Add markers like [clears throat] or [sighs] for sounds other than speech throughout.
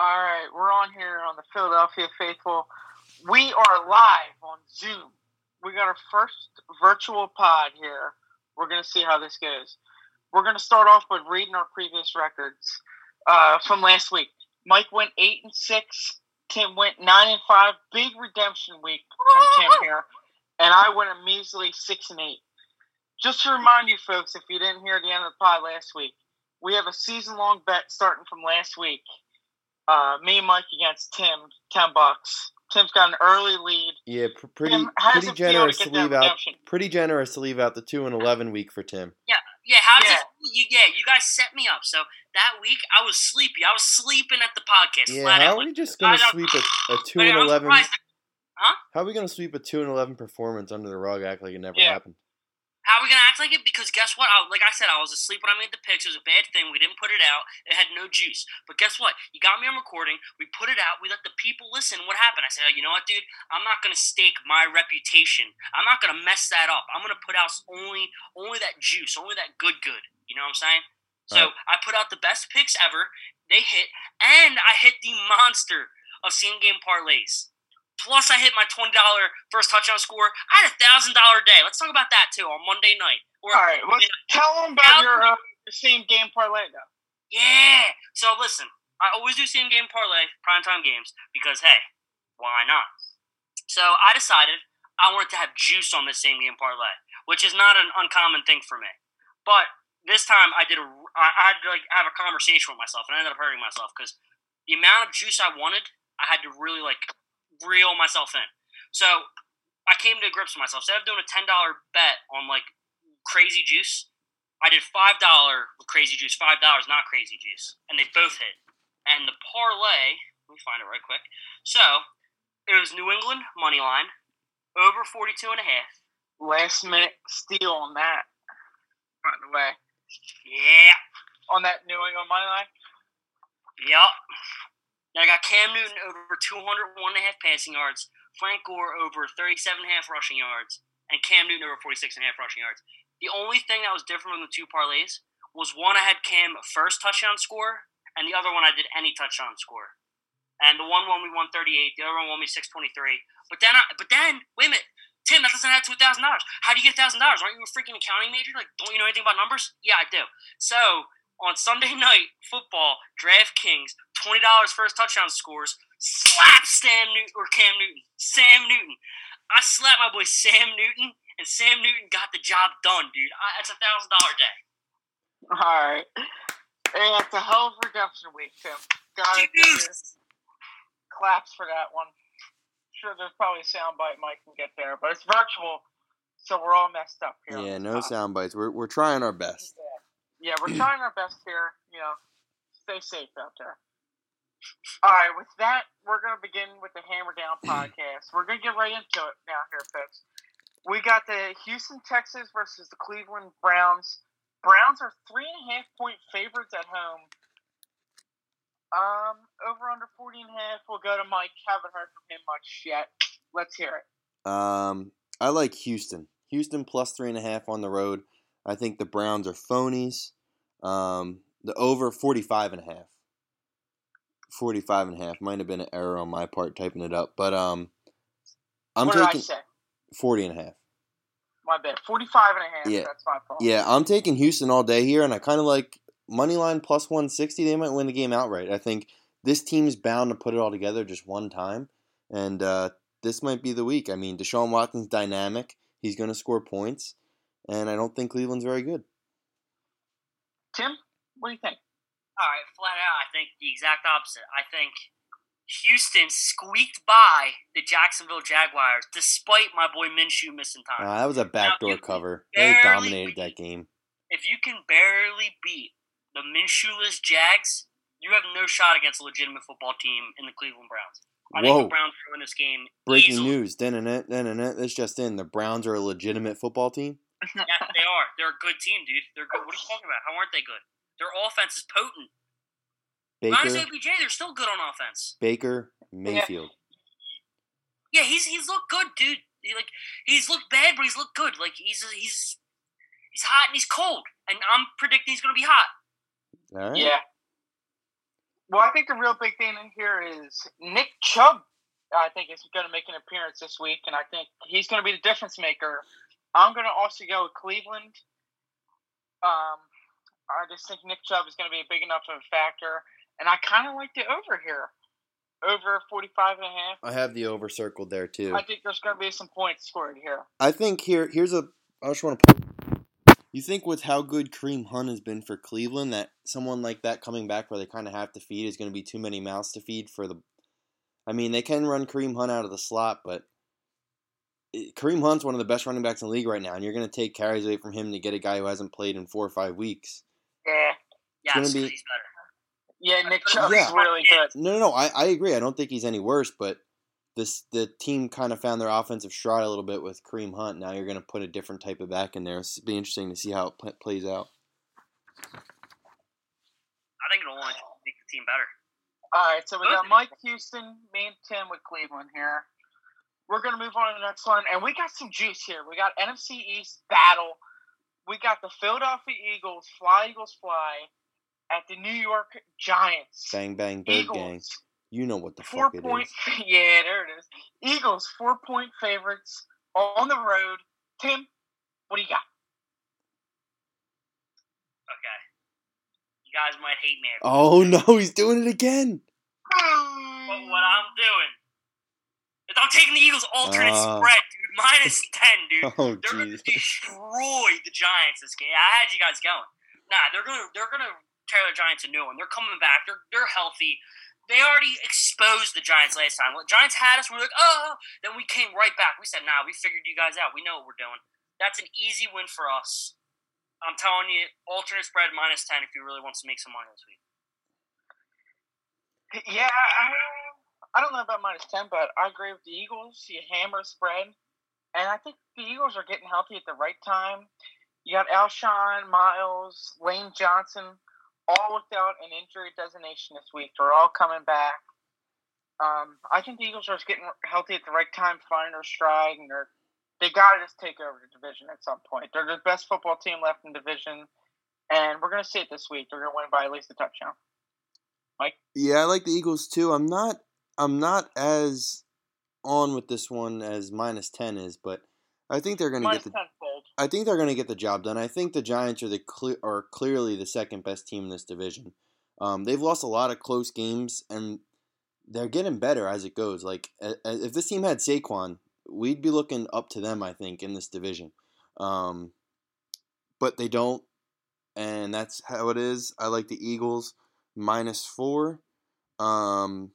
All right, we're on here on the Philadelphia Faithful. We are live on Zoom. We got our first virtual pod here. We're going to see how this goes. We're going to start off with reading our previous records uh, from last week. Mike went eight and six. Tim went nine and five. Big redemption week from Tim [laughs] here, and I went a measly six and eight. Just to remind you folks, if you didn't hear the end of the pod last week, we have a season long bet starting from last week. Uh, me and Mike against Tim, ten bucks. Tim's got an early lead. Yeah, pr- pretty Tim, how does pretty it feel to generous to leave out. Pretty generous to leave out the two and eleven week for Tim. Yeah, how does Yeah. it? You, yeah, you guys set me up. So that week I was sleepy. I was sleeping at the podcast. Yeah, flat how out. are we just gonna I sweep a, a two and eleven? surprised- How are we gonna sweep a two and eleven performance under the rug? Act like it never Yeah. happened. How are we gonna act like it? Because guess what? I, like I said, I was asleep when I made the picks. It was a bad thing. We didn't put it out. It had no juice. But guess what? You got me on recording. We put it out. We let the people listen. What happened? I said, oh, you know what, dude? I'm not gonna stake my reputation. I'm not gonna mess that up. I'm gonna put out only only that juice, only that good good. You know what I'm saying? So Right. I put out the best picks ever. They hit, and I hit the monster of same game parlays. Plus, I hit my twenty dollar first touchdown score. I had a thousand dollar day. Let's talk about that too on Monday night. Or All right, let's [laughs] tell them about your uh, same game parlay though. yeah. So listen, I always do same game parlay, primetime games, because hey, why not? So I decided I wanted to have juice on this same game parlay, which is not an uncommon thing for me. But this time I did a, I I had to like have a conversation with myself, and I ended up hurting myself because the amount of juice I wanted, I had to really like reel myself in. So I came to grips with myself. Instead of doing a ten dollar bet on like crazy juice, I did five dollar with crazy juice, five dollars not crazy juice, and they both hit. And the parlay, let me find it right quick. So it was New England money line over 42 and a half. Last minute steal on that. By the way, Yeah, on that New England money line. yep. Then I got Cam Newton over 201 and a half passing yards, Frank Gore over 37 and a half rushing yards, and Cam Newton over 46 and a half rushing yards. The only thing that was different from the two parlays was one I had Cam first touchdown score, and the other one I did any touchdown score. And the one won me 138, the other one won me 623. But then, I, but then, wait a minute, Tim, that doesn't add to a thousand dollars. How do you get a thousand dollars? Aren't you a freaking accounting major? Like, don't you know anything about numbers? Yeah, I do. So on Sunday [laughs] night football, DraftKings, twenty dollars first touchdown scores, slap Sam Newton or Cam Newton, Sam Newton. I slapped my boy Sam Newton, and Sam Newton got the job done, dude. I, that's a thousand dollar day. All right. and that's a hell of a redemption week, Tim. Got it. Claps for that one. Sure, there's probably a soundbite Mike can get there, but it's virtual, so we're all messed up here. Yeah, no pod. sound bites. We're we're trying our best. Yeah, we're [clears throat] trying our best here. You know, stay safe out there. All right, with that, we're going to begin with the Hammer Down [clears throat] podcast. We're going to get right into it now, here, folks. We got the Houston Texans versus the Cleveland Browns. Browns are three and a half point favorites at home. Um, over under 40 and a half. We'll go to Mike. Haven't heard from him much yet. Let's hear it. Um, I like Houston. Houston plus three and a half on the road. I think the Browns are phonies. Um, the over 45 and a half. 45 and a half. Might have been an error on my part typing it up, but um, I'm what did I taking say? 40 and a half. My bad. 45 and a half. Yeah. That's my fault. Yeah, I'm taking Houston all day here, and I kind of like money line plus 160. They might win the game outright. I think this team's bound to put it all together just one time, and uh, this might be the week. I mean, Deshaun Watson's dynamic. He's going to score points, and I don't think Cleveland's very good. Tim, what do you think? All right, flat out, I think the exact opposite. I think Houston squeaked by the Jacksonville Jaguars despite my boy Minshew missing time. Uh, that was a backdoor you cover. They dominated beat- that game. if you can barely beat the Minshewless Jags, you have no shot against a legitimate football team in the Cleveland Browns. I think Whoa. the Browns are win this game. Breaking easily. news. Dun-dun-dun, dun-dun-dun. That's just in. The Browns are a legitimate football team. [laughs] Yeah, they are. They're a good team, dude. They're good. What are you talking about? How aren't they good? Their offense is potent. Minus Baker, ABJ, they're still good on offense. Baker, Mayfield. Yeah, he's he's looked good, dude. He, like he's looked bad, but he's looked good. Like he's he's he's hot and he's cold, and I'm predicting he's gonna be hot. All right. Yeah. Well, I think the real big thing in here is Nick Chubb. I think is going to make an appearance this week, and I think he's going to be the difference maker. I'm going to also go with Cleveland. Um, I just think Nick Chubb is going to be a big enough of a factor, and I kind of like the over here, over 45 and a half. I have the over circled there too. I think there's going to be some points scored here. I think here here's a I just want to put you think with how good Kareem Hunt has been for Cleveland that someone like that coming back where they kind of have to feed is going to be too many mouths to feed for the I mean, they can run Kareem Hunt out of the slot, but Kareem Hunt's one of the best running backs in the league right now, and you're going to take carries away from him to get a guy who hasn't played in four or five weeks. Yeah. Yeah, gonna be- he's better. Yeah, Nick Chubb's Yeah. really good. No, no, no. I, I agree. I don't think he's any worse, but this the team kind of found their offensive stride a little bit with Kareem Hunt. Now you're going to put a different type of back in there. It's be interesting to see how it pl- plays out. I think it'll only make the team better. All right, so we got Mike Houston, me and Tim with Cleveland here. We're going to move on to the next one, and we got some juice here. We got NFC East battle. We got the Philadelphia Eagles, fly Eagles fly, at the New York Giants. Bang, bang, bird Eagles, gang. You know what the four fuck point. is. [laughs] Yeah, there it is. Eagles, four point favorites on the road. Tim, what do you got? Okay. You guys might hate me. Oh no, he's doing it again. But what I'm doing is I'm taking the Eagles alternate Ah. spread, dude. Minus [laughs] 10, dude. Oh They're gonna destroy the Giants this game. I had you guys going. Nah, they're gonna they're gonna tear the Giants a new one. They're coming back. They're they're healthy. They already exposed the Giants last time. The Giants had us. We are like, oh. Then we came right back. We said, nah, we figured you guys out. We know what we're doing. That's an easy win for us. I'm telling you, alternate spread minus 10 if you really want to make some money this week. Yeah, I, I don't know about minus 10, but I agree with the Eagles. You hammer spread. And I think the Eagles are getting healthy at the right time. You got Alshon, Miles, Lane Johnson, all without an injury designation this week. They're all coming back. Um, I think the Eagles are just getting healthy at the right time, finding their stride, and they're they got to just take over the division at some point. They're the best football team left in division, and we're to see it this week. They're to win by at least a touchdown. Mike. Yeah, I like the Eagles too. I'm not I'm not as on with this one as minus ten is, but I think they're gonna get the 10. I think they're gonna get the job done. I think the Giants are the cle- are clearly the second best team in this division. Um, they've lost a lot of close games, and they're getting better as it goes. Like a- a- if this team had Saquon, we'd be looking up to them. I think in this division, um, but they don't, and that's how it is. I like the Eagles minus four. Um,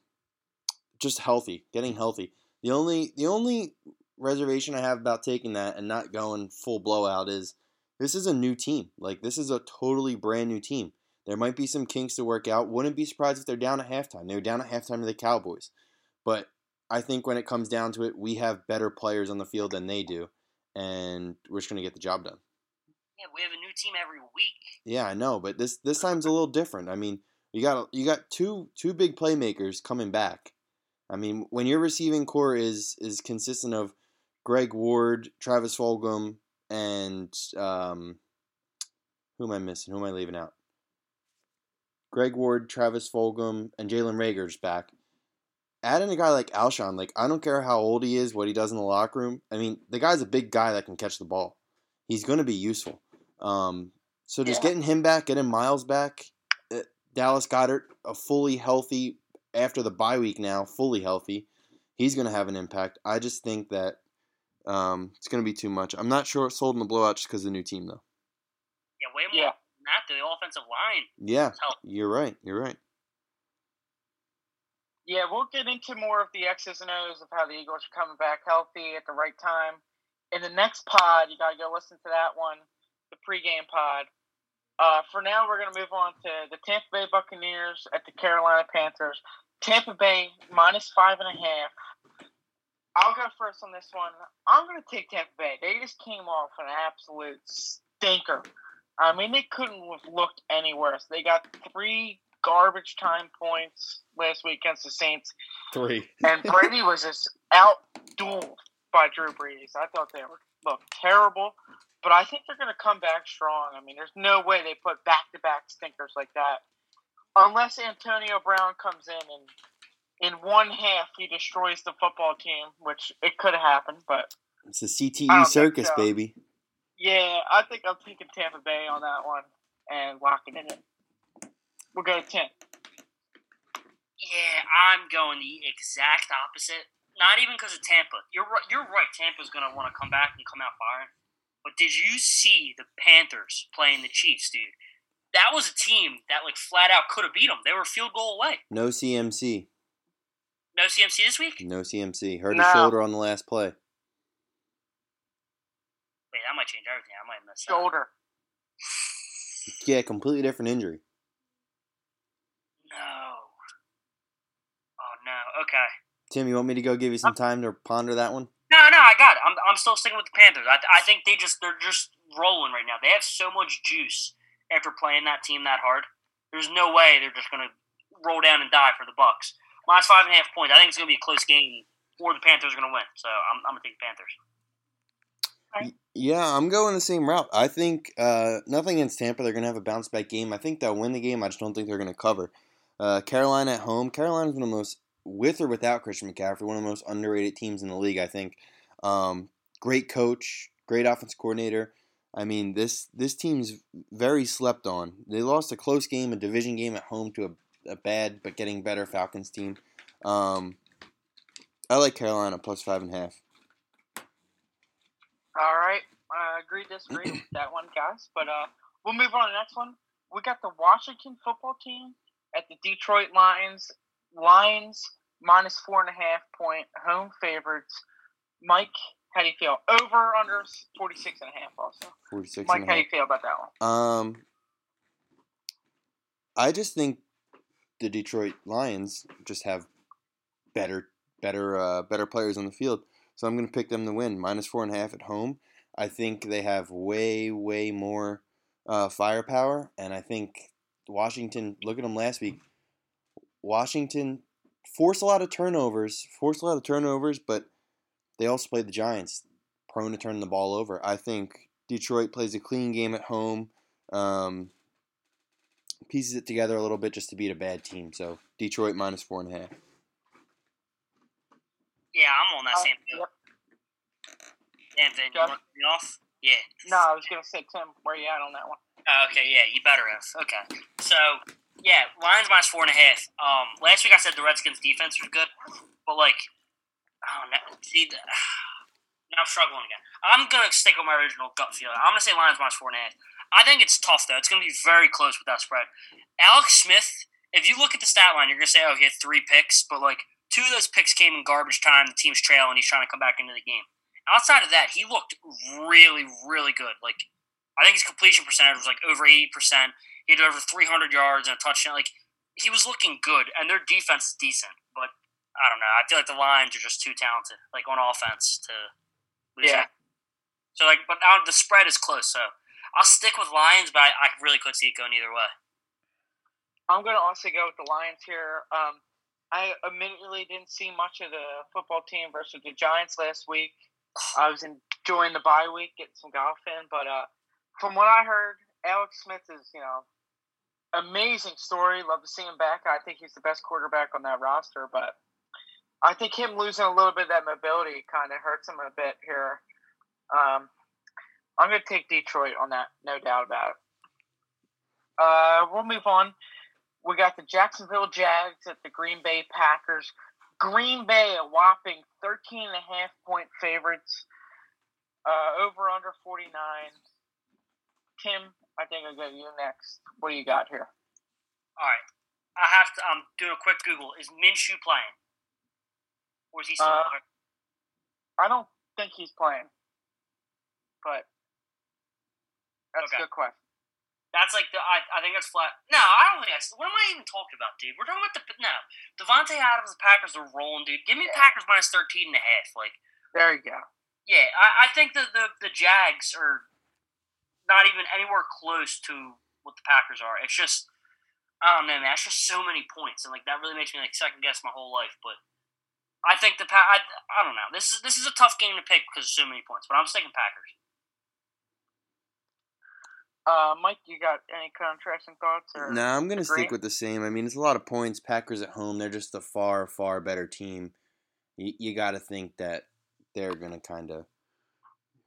just healthy, getting mm-hmm. healthy. The only the only reservation I have about taking that and not going full blowout is this is a new team. Like this is a totally brand new team. There might be some kinks to work out. Wouldn't be surprised if they're down at halftime. They were down at halftime to the Cowboys. But I think when it comes down to it, we have better players on the field than they do, and we're just gonna get the job done. Yeah, we have a new team every week. Yeah, I know, but this this [laughs] time's a little different. I mean, you got you got two two big playmakers coming back. I mean, when your receiving corps is is consistent of Greg Ward, Travis Fulgham, and um, who am I missing? Who am I leaving out? Greg Ward, Travis Fulgham, and Jalen Reagor's back. Adding a guy like Alshon, like I don't care how old he is, what he does in the locker room. I mean, the guy's a big guy that can catch the ball. He's going to be useful. Um, so just Yeah. getting him back, getting Miles back, uh, Dallas Goedert, a fully healthy after the bye week now, fully healthy. He's going to have an impact. I just think that um, it's going to be too much. I'm not sure it's sold in the blowout just because of the new team, though. Yeah, way more Yeah. than that. The offensive line Yeah, you're right. You're right. Yeah, we'll get into more of the X's and O's of how the Eagles are coming back healthy at the right time. In the next pod, you gotta go listen to that one, the pregame pod. Uh, for now, we're gonna move on to the Tampa Bay Buccaneers at the Carolina Panthers. Tampa Bay minus five and a half. I'll go first on this one. I'm gonna take Tampa Bay. They just came off an absolute stinker. I mean, they couldn't have looked any worse. They got three garbage time points last week against the Saints, Three. and Brady was just outdueled by Drew Brees. I thought they were looked terrible, but I think they're going to come back strong. I mean, there's no way they put back to back stinkers like that unless Antonio Brown comes in and in one half he destroys the football team, which it could happen, but It's the I CTE circus, so. baby. yeah, I think I'm taking Tampa Bay on that one and locking it in. We'll go to ten. Yeah, I'm going the exact opposite. Not even because of Tampa. You're right. You're right. Tampa's going to want to come back and come out firing. But did you see the Panthers playing the Chiefs, dude? That was a team that like flat out could have beat them. They were field goal away. No CMC. No CMC this week. No CMC. Hurt No. his shoulder on the last play. Wait, that might change everything. I might have messed up. Shoulder. Yeah, completely different injury. No. Oh no. Okay. Tim, you want me to go give you some time to ponder that one? No, no, I got it. I'm, I'm still sticking with the Panthers. I, I think they just they're just rolling right now. They have so much juice after playing that team that hard. There's no way they're just gonna roll down and die for the Bucks. Last five and a half points. I think it's gonna be a close game, or the Panthers are gonna win. So I'm, I'm gonna take the Panthers. Yeah, I'm going the same route. I think uh, nothing against Tampa. They're going to have a bounce back game. I think they'll win the game. I just don't think they're going to cover. Uh, Carolina at home. Carolina's one of the most, with or without Christian McCaffrey, one of the most underrated teams in the league. I think. Um, great coach, great offense coordinator. I mean, this this team's very slept on. They lost a close game, a division game at home to a, a bad but getting better Falcons team. Um, I like Carolina plus five and a half. All right. I agree, disagree with that one, guys. But uh, we'll move on to the next one. We got the Washington football team at the Detroit Lions. Lions minus four and a half point home favorites. Mike, how do you feel? Over under 46 and a half also. 46 Mike, and a how do you feel about that one? Um, I just think the Detroit Lions just have better, better, uh, better players on the field. So I'm going to pick them to win minus four and a half at home. I think they have way, way more uh, firepower, and I think Washington. Look at them last week. Washington forced a lot of turnovers, forced a lot of turnovers, but they also played the Giants, prone to turning the ball over. I think Detroit plays a clean game at home, um, pieces it together a little bit just to beat a bad team. So Detroit minus four and a half. Yeah, I'm on that Uh, same thing. yep. Damn thing. You want me off? Yeah. No, I was going to say, Tim, where you at on that one? Oh, okay, yeah, you better have. Okay. So, yeah, Lions minus four and a half. Um, last week I said the Redskins defense was good, but like, no, see, [sighs] I'm struggling again. I'm gonna stick with my original gut feeling. I'm gonna say Lions minus four and a half. I think it's tough though. It's gonna be very close with that spread. Alex Smith, if you look at the stat line, you're gonna say, oh, he had three picks, but like two of those picks came in garbage time. The team's trailing. And he's trying to come back into the game. Outside of that, he looked really, really good. Like I think his completion percentage was like over eighty percent. He had over three hundred yards and a touchdown. Like he was looking good, and their defense is decent. I don't know. I feel like the Lions are just too talented, like on offense, to lose. Yeah. that. So like, but now the spread is close. So I'll stick with Lions, but I, I really could see it going either way. I'm going to also go with the Lions here. Um, I admittedly didn't see much of the football team versus the Giants last week. [sighs] I was enjoying the bye week, getting some golf in, but uh, from what I heard, Alex Smith is, you know, amazing story. Love to see him back. I think he's the best quarterback on that roster, but I think him losing a little bit of that mobility kind of hurts him a bit here. Um, I'm going to take Detroit on that, no doubt about it. Uh, we'll move on. We got the Jacksonville Jags at the Green Bay Packers. Green Bay, a whopping 13 and a half point favorites. Uh, over under 49. Tim, I think I'll go to you next. What do you got here? All right, I have to. I'm doing a quick Google. Is Minshew playing, or is he still? Uh, hurt? I don't think he's playing, but that's Okay. a good question. That's like the. I, I think that's flat. No, I don't think that's. What am I even talking about, dude? We're talking about the. No. Davante Adams, the Packers are rolling, dude. Give me Packers minus 13 and a half. Like, There you go. yeah, I, I think that the, the Jags are not even anywhere close to what the Packers are. It's just. I don't know, man. That's just so many points, and like that really makes me like second guess my whole life. But I think the pa- I, I don't know. This is this is a tough game to pick because of so many points. But I'm sticking Packers. Uh, Mike, you got any contrasting thoughts? Or No, I'm going to agree? stick with the same. I mean, it's a lot of points. Packers at home, they're just a far, far better team. You, you got to think that they're going to kind of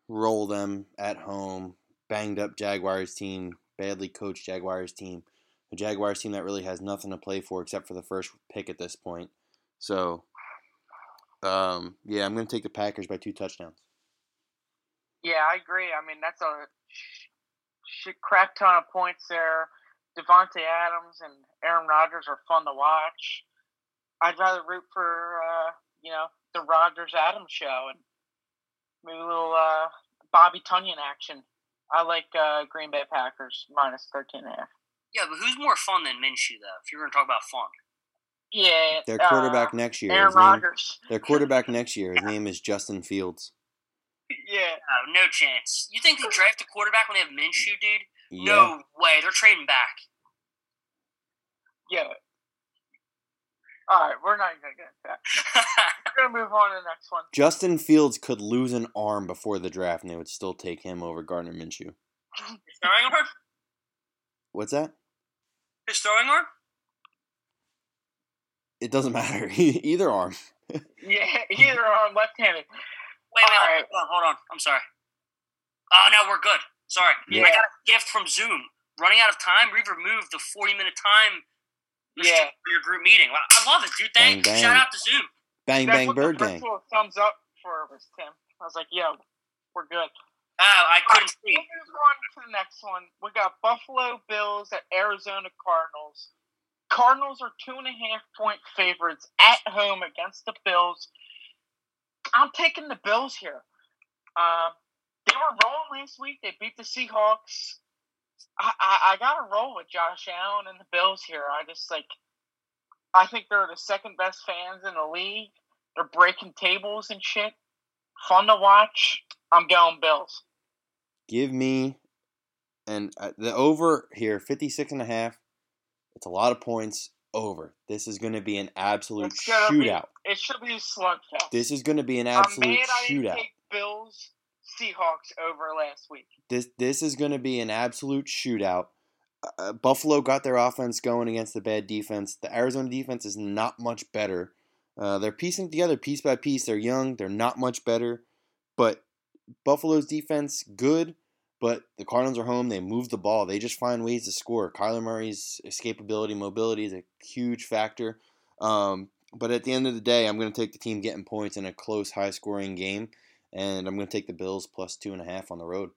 roll them at home. Banged up Jaguars team, badly coached Jaguars team. A Jaguars team that really has nothing to play for except for the first pick at this point. So, um, yeah, I'm going to take the Packers by two touchdowns. Yeah, I agree. I mean, that's a sh- sh- crap ton of points there. Davante Adams and Aaron Rodgers are fun to watch. I'd rather root for uh, you know the Rodgers Adams show and maybe a little uh, Bobby Tonyan action. I like uh, Green Bay Packers minus 13 and a half. Yeah, but who's more fun than Minshew though? If you're going to talk about fun, Yeah, Their quarterback uh, next year, Aaron name, Rodgers. [laughs] their quarterback next year, his name is Justin Fields. Yeah, no, no chance. You think they draft a quarterback when they have Minshew, dude? Yeah. No way. They're trading back. yeah. All right, we're not even gonna get that. [laughs] We're gonna move on to the next one. Justin Fields could lose an arm before the draft, and they would still take him over Gardner Minshew. His throwing arm? What's that? His throwing arm? It doesn't [laughs] matter. Either arm. [laughs] Yeah, either arm, left-handed. Wait, wait, All right. hold on, hold on. I'm sorry. Oh no, we're good. Sorry. Yeah. I got a gift from Zoom. Running out of time, we've removed the 40 minute time Yeah. for your group meeting. I love it, dude. Thank Bang, bang. Shout out to Zoom. Bang That's bang what bird the gang. thumbs up for was Tim. I was like, "Yo, we're good." Oh, I couldn't We'll see. move on to the next one. We got Buffalo Bills at Arizona Cardinals. Cardinals are two and a half point favorites at home against the Bills. I'm taking the Bills here. Um, they were rolling last week. They beat the Seahawks. I, I, I got to roll with Josh Allen and the Bills here. I just like, I think they're the second best fans in the league. They're breaking tables and shit. Fun to watch. I'm going Bills. Give me and uh, the over here 56 and a half. It's a lot of points over. This is going to be an absolute gonna be- shootout. It should be a slugfest. This is going to be an absolute mad I didn't shootout. take Bills Seahawks over last week. This this is going to be an absolute shootout. Uh, Buffalo got their offense going against the bad defense. The Arizona defense is not much better. Uh, they're piecing together piece by piece. They're young. They're not much better, but Buffalo's defense good. But the Cardinals are home. They move the ball. They just find ways to score. Kyler Murray's escapability, mobility is a huge factor. Um, but at the end of the day, I'm going to take the team getting points in a close, high-scoring game, and I'm going to take the Bills plus two and a half on the road.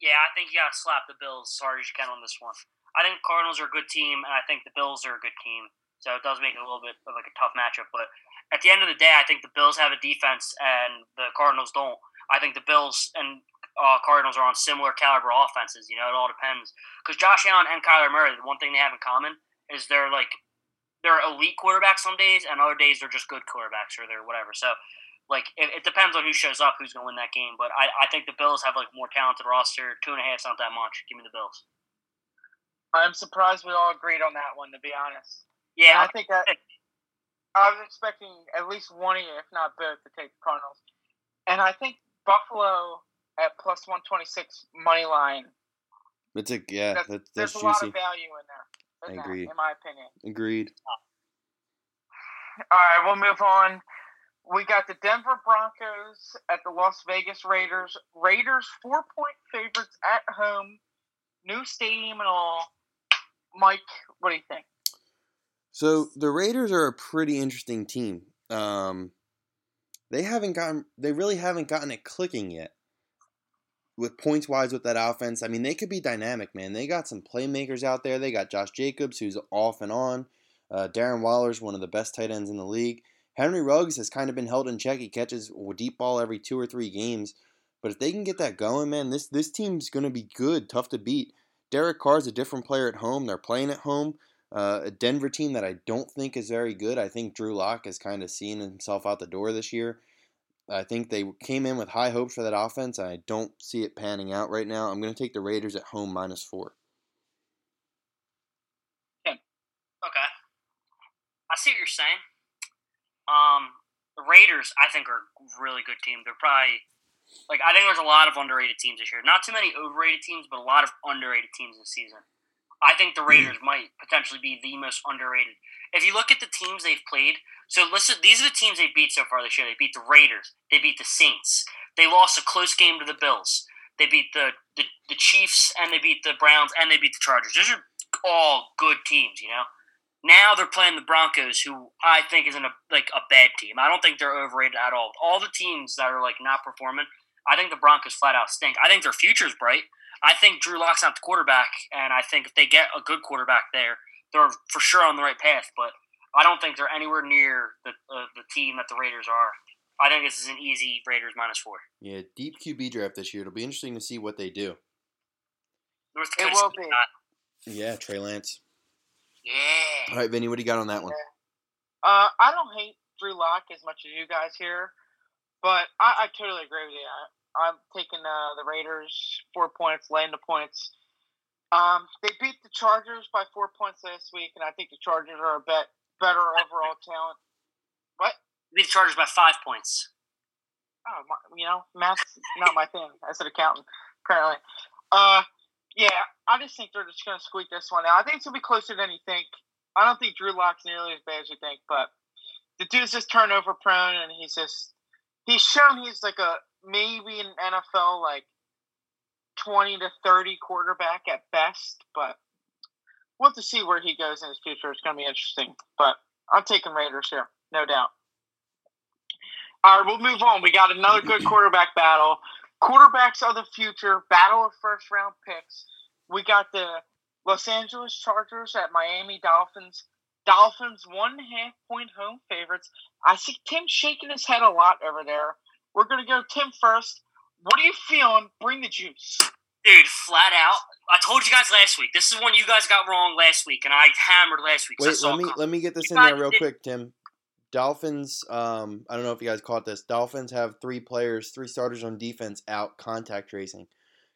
Yeah, I think you got to slap the Bills as hard as you can on this one. I think Cardinals are a good team, and I think the Bills are a good team. So it does make it a little bit of like a tough matchup. But at the end of the day, I think the Bills have a defense, and the Cardinals don't. I think the Bills and uh, Cardinals are on similar caliber offenses. You know, it all depends. Because Josh Allen and Kyler Murray, the one thing they have in common is they're like they're elite quarterbacks some days, and other days they're just good quarterbacks or they're whatever. So like it, it depends on who shows up, who's going to win that game. But I, I think the Bills have like more talented roster. Two and a half's not that much. Give me the Bills. I'm surprised we all agreed on that one, to be honest. And Yeah, I think that I was expecting at least one of you, if not both, to take the Cardinals. And I think Buffalo at plus 126 money line, It's a yeah, that's, that's, there's that's a lot juicy. of value in there. in I that, agree. in my opinion. Agreed. All right, we'll move on. We got the Denver Broncos at the Las Vegas Raiders. Raiders four point favorites at home, new stadium and all. Mike, what do you think? So the Raiders are a pretty interesting team. Um, they haven't gotten, they really haven't gotten it clicking yet. With points wise with that offense, I mean they could be dynamic, man. They got some playmakers out there. They got Josh Jacobs, who's off and on. Uh, Darren Waller's one of the best tight ends in the league. Henry Ruggs has kind of been held in check. He catches deep ball every two or three games. But if they can get that going, man, this this team's going to be good, tough to beat. Derek Carr's a different player at home. They're playing at home. Uh, a Denver team that I don't think is very good. I think Drew Lock has kind of seen himself out the door this year. I think they came in with high hopes for that offense. I don't see it panning out right now. I'm going to take the Raiders at home minus four. Okay. I see what you're saying. Um, the Raiders, I think, are a really good team. They're probably Like I think there's a lot of underrated teams this year. Not too many overrated teams, but a lot of underrated teams this season. I think the Raiders might potentially be the most underrated. If you look at the teams they've played, so listen, these are the teams they beat so far this year. They beat the Raiders, they beat the Saints, they lost a close game to the Bills, they beat the, the, the Chiefs, and they beat the Browns, and they beat the Chargers. Those are all good teams, you know. Now they're playing the Broncos, who I think isn't a like a bad team. I don't think they're overrated at all. All the teams that are like not performing, I think the Broncos flat out stink. I think their future's bright. I think Drew Lock's not the quarterback, and I think if they get a good quarterback there, they're for sure on the right path. But I don't think they're anywhere near the uh, the team that the Raiders are. I think this is an easy Raiders minus four. Yeah, deep QB draft this year. It'll be interesting to see what they do. North It will be. not- Yeah, Trey Lance. Yeah. All right, Vinny, what do you got on that one? Uh, I don't hate Drew Lock as much as you guys here, but I, I totally agree with you. I, I'm taking uh, the Raiders four points, laying the points. Um, they beat the Chargers by four points last week, and I think the Chargers are a bet better overall talent. What? Beat the Chargers by five points. Oh, my, you know, math's not my thing as an accountant, apparently. Uh, yeah, I just think they're just going to squeak this one out. I think it's going to be closer than you think. I don't think Drew Lock's nearly as bad as you think, but the dude's just turnover prone, and he's just he's shown he's like a maybe an NFL like twenty to thirty quarterback at best, but we'll have to see where he goes in his future. It's going to be interesting, but I'm taking Raiders here, no doubt. All right, we'll move on. We got another good quarterback battle. Quarterbacks of the future, battle of first round picks. We got the Los Angeles Chargers at Miami Dolphins. Dolphins one half point home favorites. I see Tim shaking his head a lot over there. We're gonna go Tim first. What are you feeling? Bring the juice. Dude, flat out. I told you guys last week. This is one you guys got wrong last week, and I hammered last week. Wait, let me it let me get this You in there real did- quick, Tim. Dolphins. Um, I don't know if you guys caught this. Dolphins have three players, three starters on defense out contact tracing.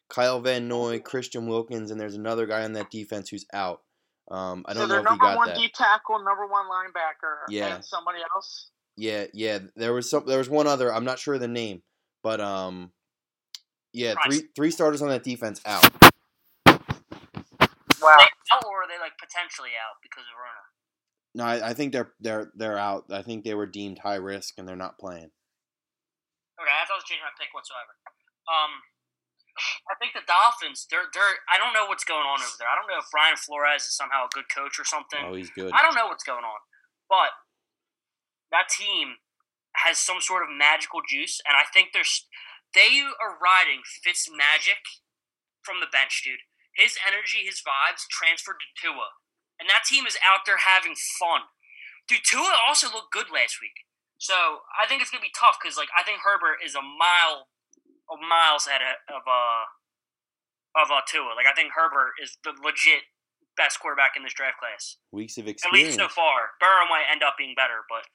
Kyle Van Noy, Christian Wilkins, and there's another guy on that defense who's out. Um, I don't their know if you got that. number one that. D tackle, number one linebacker, Yeah. and somebody else. Yeah, yeah. There was some. There was one other. I'm not sure of the name, but um, yeah, Price. three three starters on that defense out. Wow. They out or are they like potentially out because of Rona? No, I, I think they're they're they're out. I think they were deemed high risk and they're not playing. Okay, I thought I was changing my pick whatsoever. Um, I think the Dolphins. They're they're. I don't know what's going on over there. I don't know if Brian Flores is somehow a good coach or something. Oh, he's good. I don't know what's going on, but that team has some sort of magical juice, and I think there's they are riding Fitz magic from the bench, dude. His energy, his vibes transferred to Tua, and that team is out there having fun. Dude, Tua also looked good last week, so I think it's gonna be tough because like I think Herbert is a mile, of miles ahead of of uh of uh, Tua. Like I think Herbert is the legit best quarterback in this draft class. Weeks of experience, At least so far. Burrow might end up being better, but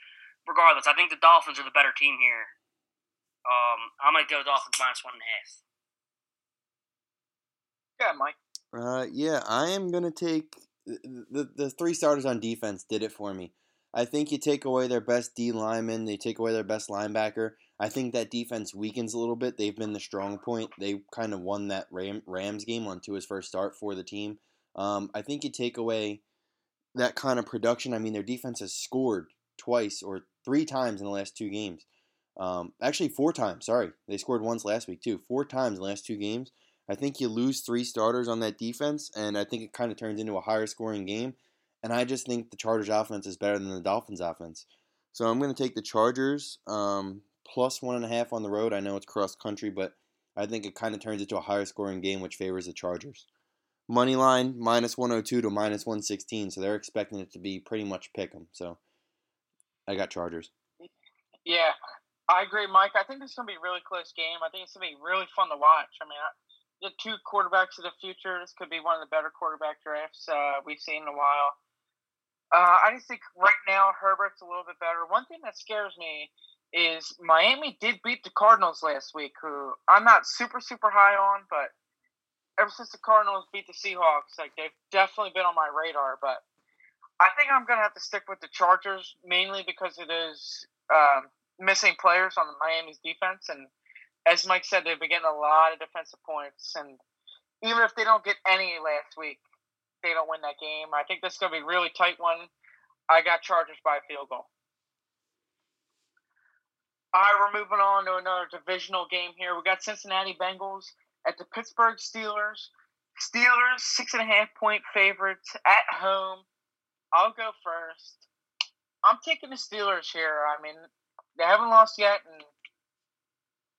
regardless, I think the Dolphins are the better team here. Um, I'm gonna go Dolphins minus one and a half. Yeah, Mike. Uh, yeah, I am gonna take the, the the three starters on defense did it for me. I think you take away their best D lineman, they take away their best linebacker. I think that defense weakens a little bit. They've been the strong point. They kind of won that Ram, Rams game on to his first start for the team. Um, I think you take away that kind of production. I mean, their defense has scored twice or three times in the last two games. Um, actually, four times. Sorry, they scored once last week too. Four times last two games. I think you lose three starters on that defense, and I think it kind of turns into a higher scoring game. And I just think the Chargers offense is better than the Dolphins offense. So I'm going to take the Chargers um, plus one and a half on the road. I know it's cross country, but I think it kind of turns into a higher scoring game, which favors the Chargers. Money line minus 102 to minus 116, so they're expecting it to be pretty much pick 'em. So I got Chargers. Yeah, I agree, Mike. I think this is gonna be a really close game. I think it's gonna be really fun to watch. I mean, I, the two quarterbacks of the future. This could be one of the better quarterback drafts uh, we've seen in a while. Uh, I just think right now Herbert's a little bit better. One thing that scares me is Miami did beat the Cardinals last week, who I'm not super super high on, but ever since the Cardinals beat the Seahawks, like they've definitely been on my radar. But I think I'm gonna have to stick with the Chargers mainly because it is um, missing players on the Miami's defense, and as Mike said, they've been getting a lot of defensive points, and even if they don't get any last week, they don't win that game. I think this is going to be a really tight one. I got Chargers by field goal. All right, we're moving on to another divisional game here. We got Cincinnati Bengals at the Pittsburgh Steelers. Steelers, six and a half point favorites at home. I'll go first. I'm taking the Steelers here. I mean, they haven't lost yet, and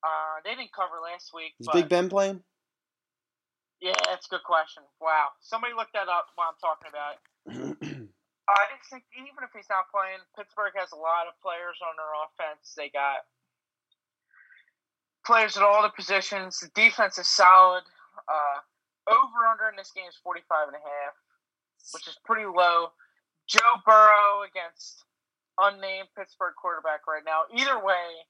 uh, they didn't cover last week. Is Big Ben playing? Yeah, that's a good question. Wow. Somebody look that up while I'm talking about it. [clears throat] I just think even if he's not playing, Pittsburgh has a lot of players on their offense. They got players at all the positions. The defense is solid. Uh, over under in this game is 45 and a half, which is pretty low. Joe Burrow against unnamed Pittsburgh quarterback right now. Either way,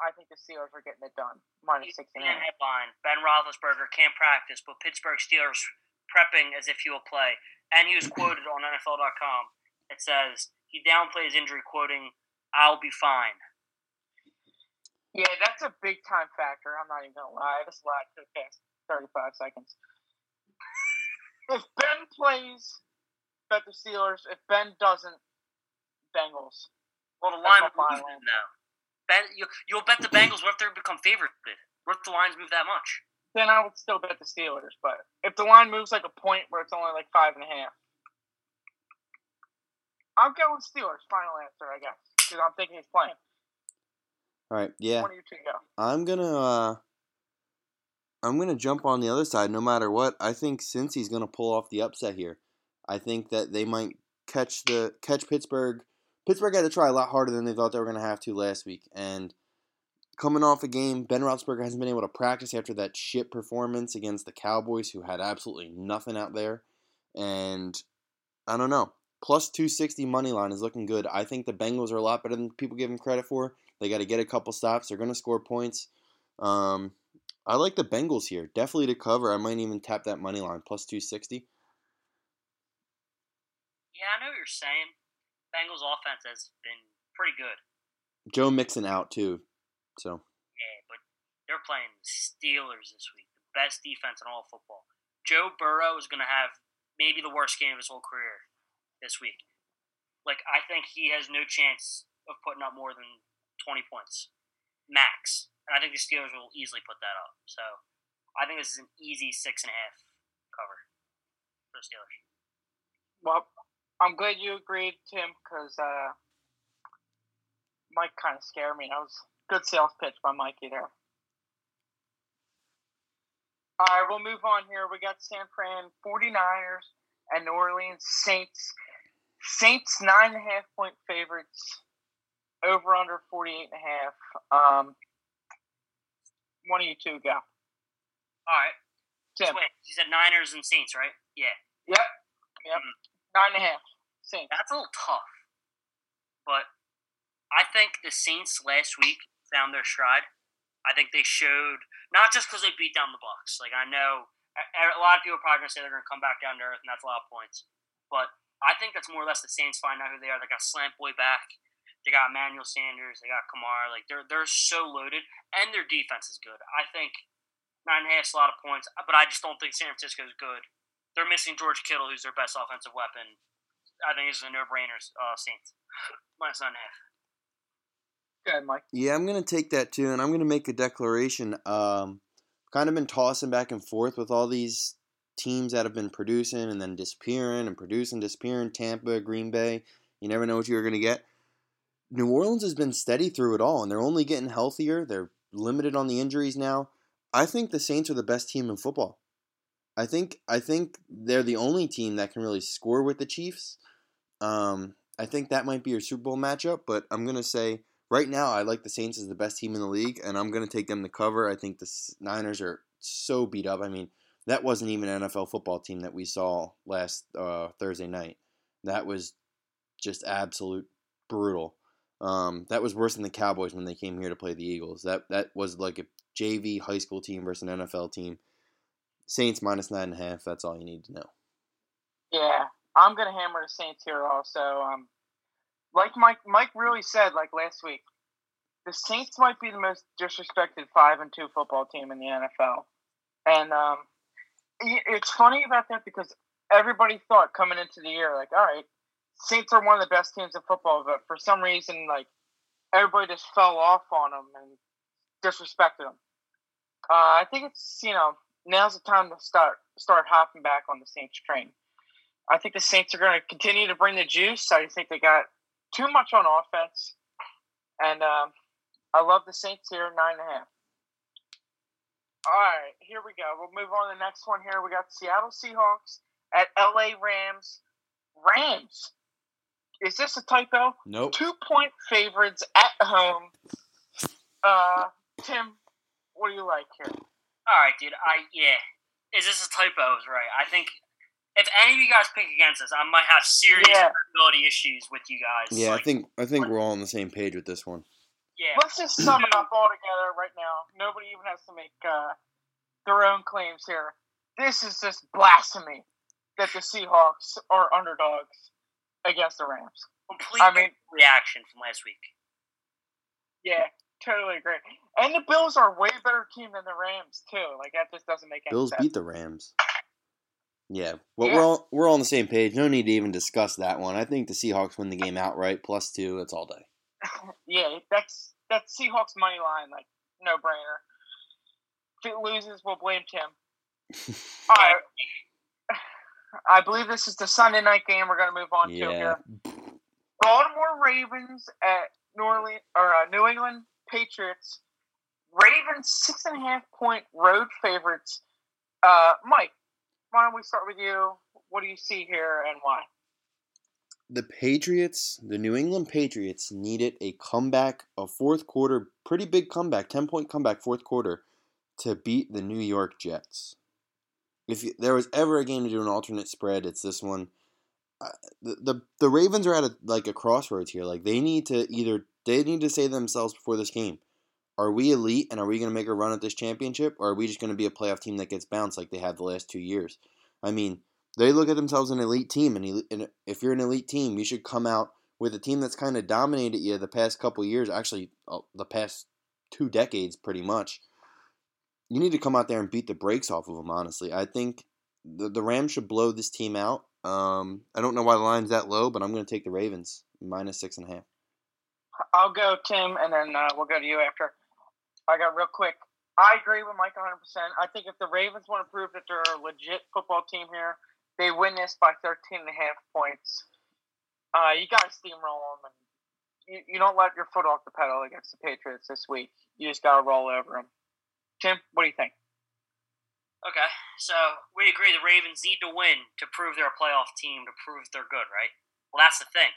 I think the Steelers are getting it done. Minus six and a half. Headline: Ben Roethlisberger can't practice, but Pittsburgh Steelers prepping as if he will play and he was quoted on NFL.com. It says he downplays injury, quoting, "I'll be fine." Yeah, that's a big time factor. I'm not even gonna lie. This lied for the past 35 seconds. if Ben plays, bet the Steelers. If Ben doesn't, Bengals. Well, the line will move now. Ben, you, you'll bet the Bengals. What if they become favored? What if the lines move that much? then I would still bet the Steelers. But if the line moves like a point where it's only like five and a half, I'm going with Steelers. Final answer, I guess, because I'm thinking he's playing. All right, yeah. One of you two go. I'm gonna. Uh, I'm gonna jump on the other side, no matter what. I think since he's gonna pull off the upset here, I think that they might catch the catch Pittsburgh. Pittsburgh had to try a lot harder than they thought they were gonna have to last week, and coming off a game, Ben Roethlisberger hasn't been able to practice after that shit performance against the Cowboys, who had absolutely nothing out there. And I don't know. Plus 260 money line is looking good. I think the Bengals are a lot better than people give them credit for. They got to get a couple stops. They're going to score points. Um, I like the Bengals here. Definitely to cover. I might even tap that money line. Plus 260. Yeah, I know what you're saying. Bengals offense has been pretty good. Joe Mixon out too. So. Yeah, but they're playing Steelers this week, the best defense in all football. Joe Burrow is going to have maybe the worst game of his whole career this week. Like I think he has no chance of putting up more than twenty points, max. And I think the Steelers will easily put that up. So I think this is an easy six and a half cover for the Steelers. Well, I'm glad you agreed, Tim, because uh, Mike kind of scared me. I was Good sales pitch by Mikey there. All right, we'll move on here. We got San Fran 49ers and New Orleans Saints. Saints nine and a half point favorites, over under 48 and a half. Um, one of you two go. All right. Tim. wait, you said Niners and Saints, right? Yeah. Yep. Yep. Mm-hmm. Nine and a half. Saints. That's a little tough. But I think the Saints last week found their stride. I think they showed not just because they beat down the Bucks. Like I know a lot of people are probably gonna say they're gonna come back down to earth, and that's a lot of points. But I think that's more or less the Saints find out who they are. They got Slant Boy back. They got Emmanuel Sanders. They got Kamara. Like they're they're so loaded, and their defense is good. I think nine and a half is a lot of points, but I just don't think San Francisco is good. They're missing George Kittle, who's their best offensive weapon. I think this is a no-brainer. Uh, Saints [laughs] minus nine and a half. Good, Mike. Yeah, I'm gonna take that too, and I'm gonna make a declaration. Um, kind of been tossing back and forth with all these teams that have been producing and then disappearing and producing, disappearing. Tampa, Green Bay. You never know what you're gonna get. New Orleans has been steady through it all, and they're only getting healthier. They're limited on the injuries now. I think the Saints are the best team in football. I think I think they're the only team that can really score with the Chiefs. Um, I think that might be your Super Bowl matchup, but I'm gonna say right now, I like the Saints as the best team in the league, and I'm to take them to cover. I think the Niners are so beat up. I mean, that wasn't even an NFL football team that we saw last uh, Thursday night. That was just absolute brutal. Um, that was worse than the Cowboys when they came here to play the Eagles. That that was like a JV high school team versus an NFL team. Saints minus nine and a half. That's all you need to know. Yeah, I'm gonna hammer the Saints here also. Um, like Mike Mike really said like last week, the Saints might be the most disrespected five and two football team in the NFL, and um, it's funny about that because everybody thought coming into the year, like, all right, Saints are one of the best teams in football, but for some reason, like, everybody just fell off on them and disrespected them. Uh, I think it's you know now's the time to start start hopping back on the Saints train. I think the Saints are going to continue to bring the juice. I think they got too much on offense, and um, I love the Saints here nine and a half. All right, here we go. We'll move on to the next one. Here we got Seattle Seahawks at LA Rams. Rams. Is this a typo? Nope. Two point favorites at home. Uh, Tim, what do you like here? All right, dude. I yeah. Is this a typo? I was right. I think if any of you guys pick against us, I might have serious Yeah. credibility issues with you guys. Yeah, I think I think we're all on the same page with this one. yeah. Let's just sum it up all together right now. Nobody even has to make uh, their own claims here. This is just blasphemy that the Seahawks are underdogs against the Rams. Complete I mean- reaction from last week. Yeah, totally agree. And the Bills are way better team than the Rams too. Like that just doesn't make any sense. Bills sense. beat the Rams. Yeah, well, Yeah. we're all we're all on the same page. No need to even discuss that one. I think the Seahawks win the game outright, plus two. That's all day. [laughs] yeah, that's that's Seahawks money line, like no brainer. If it loses, we'll blame Tim. [laughs] All right. [sighs] I believe this is the Sunday night game we're going to move on to here. Baltimore Ravens at New Orleans or uh, New England Patriots. Ravens six and a half point road favorites. Uh, Mike, why don't we start with you? What do you see here and why? the Patriots, the New England Patriots, needed a comeback, a fourth quarter, pretty big comeback, ten point comeback, fourth quarter, to beat the New York Jets. If you, there was ever a game to do an alternate spread, it's this one. Uh, the, the the Ravens are at a, like a crossroads here. Like they need to either they need to say to themselves before this game, are we elite and are we going to make a run at this championship, or are we just going to be a playoff team that gets bounced like they have the last two years? I mean, they look at themselves as an elite team, and, if you're an elite team, you should come out with a team that's kind of dominated you the past couple years. Actually, uh, the past two decades, pretty much. You need to come out there and beat the brakes off of them. Honestly, I think the the Rams should blow this team out. Um, I don't know why the line's that low, but I'm going to take the Ravens minus six and a half. I'll go Tim, and then uh, we'll go to you after. I got real quick. I agree with Mike 100. percent I think if the Ravens want to prove that they're a legit football team here, they win this by 13 and a half points. Uh, you got to steamroll them, and you, you don't let your foot off the pedal against the Patriots this week. You just got to roll over them. Tim, what do you think? Okay, so we agree the Ravens need to win to prove they're a playoff team, to prove they're good, right? Well, that's the thing.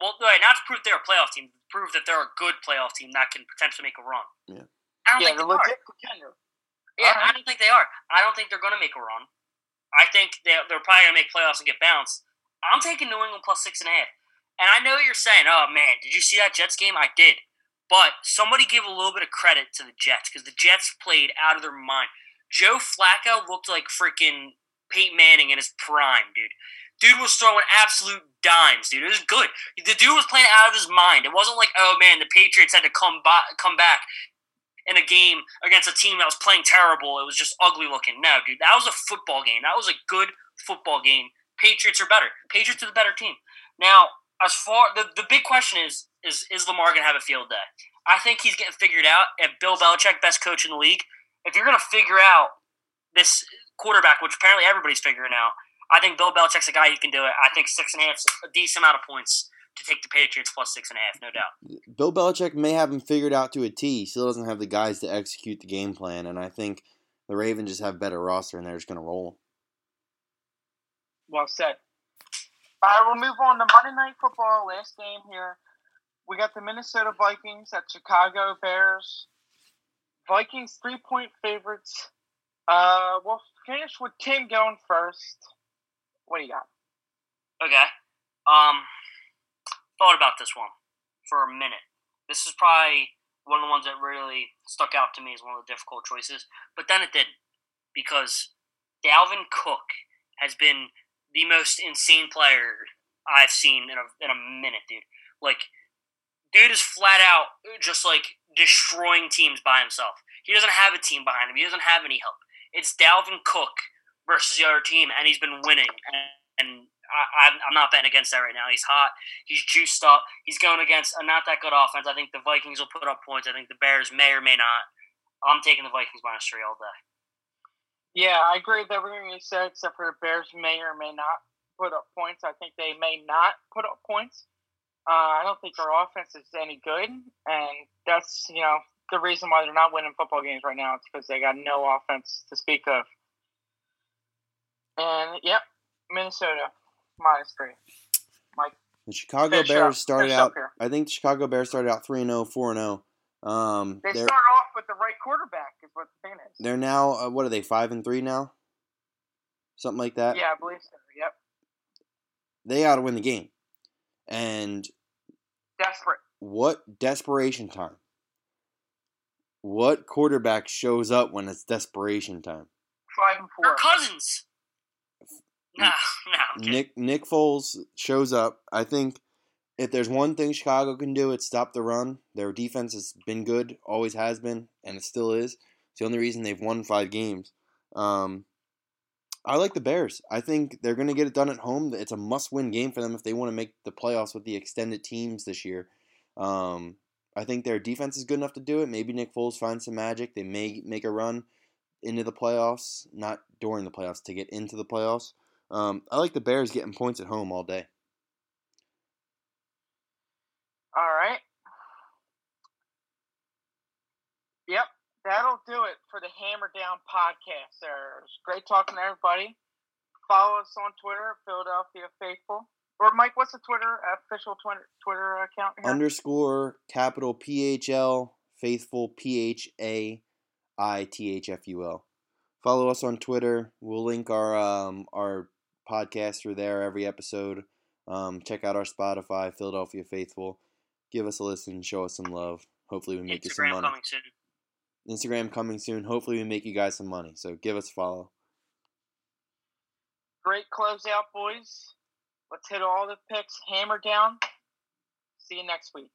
Well, right, not to prove they're a playoff team, to prove that they're a good playoff team that can potentially make a run. Yeah. I don't Yeah, think they are. legit contender. Yeah, Alright. I don't think they are. I don't think they're going to make a run. I think they're, they're probably going to make playoffs and get bounced. I'm taking New England plus six and a half. And I know you're saying, oh, man, did you see that Jets game? I did. But somebody give a little bit of credit to the Jets because the Jets played out of their mind. Joe Flacco looked like freaking Peyton Manning in his prime, dude. Dude was throwing absolute dimes, dude. It was good. The dude was playing out of his mind. It wasn't like, oh man, the Patriots had to come by, come back in a game against a team that was playing terrible. It was just ugly looking. No, dude, that was a football game. That was a good football game. Patriots are better. Patriots are the better team. Now, as far the, the big question is is is Lamar gonna have a field day? I think he's getting figured out. And Bill Belichick, best coach in the league, if you're gonna figure out this quarterback, which apparently everybody's figuring out, I think Bill Belichick's a guy who can do it. I think six and a half's a decent amount of points to take the Patriots plus six and a half, no doubt. Bill Belichick may have him figured out to a T. He still doesn't have the guys to execute the game plan, and I think the Ravens just have better roster, and they're just going to roll. Well said. All right, we'll move on to Monday Night Football. Last game here. We got the Minnesota Vikings at Chicago Bears. Vikings three point favorites. Uh, we'll finish with Tim going first. What do you got? Okay. Um, thought about this one for a minute. This is probably one of the ones that really stuck out to me as one of the difficult choices, but then it didn't because Dalvin Cook has been the most insane player I've seen in a in a minute, dude. Like, dude is flat out just like destroying teams by himself. He doesn't have a team behind him. He doesn't have any help. It's Dalvin Cook versus the other team, and he's been winning. And, and I, I'm not betting against that right now. He's hot. He's juiced up. He's going against a not that good offense. I think the Vikings will put up points. I think the Bears may or may not. I'm taking the Vikings minus three all day. Yeah, I agree with everything you said, except for the Bears may or may not put up points. I think they may not put up points. Uh, I don't think their offense is any good, and that's you know the reason why they're not winning football games right now. It's because they got no offense to speak of. And yep, Minnesota minus three. Mike. The Chicago Finish Bears up. started Finish out. I think the Chicago Bears started out 3 0, 4 0. Um, They they're, start off with the right quarterback, is what the thing is. they're now, uh, what are they, 5 and 3 now? Something like that? Yeah, I believe so. Yep, They got to win the game. And desperate. what desperation time? What quarterback shows up when it's desperation time? Five and four. Kirk Cousins. [laughs] No, no. Nick Nick Foles shows up. I think if there's one thing Chicago can do, it's stop the run. Their defense has been good, always has been, and it still is. It's the only reason they've won five games. Um, I like the Bears. I think they're going to get it done at home. It's a must-win game for them if they want to make the playoffs with the extended teams this year. Um, I think their defense is good enough to do it. Maybe Nick Foles finds some magic. They may make a run into the playoffs, not during the playoffs, to get into the playoffs. Um, I like the Bears getting points at home all day. All right. Yep, that'll do it for the Hammer Down podcast. There, it's great talking to everybody. Follow us on Twitter, Philadelphia Faithful. Or Mike, what's the Twitter official Twitter Twitter account here? Underscore capital PHL faithful P H A I T H F U L. Follow us on Twitter. We'll link our um, our podcast through there every episode. Um, check out our Spotify, Philadelphia Faithful. Give us a listen. Show us some love. Hopefully, we make you some Instagram money. coming soon. Instagram coming soon. Hopefully, we make you guys some money. So give us a follow. Great closeout, boys. Let's hit all the picks. Hammer down. See you next week.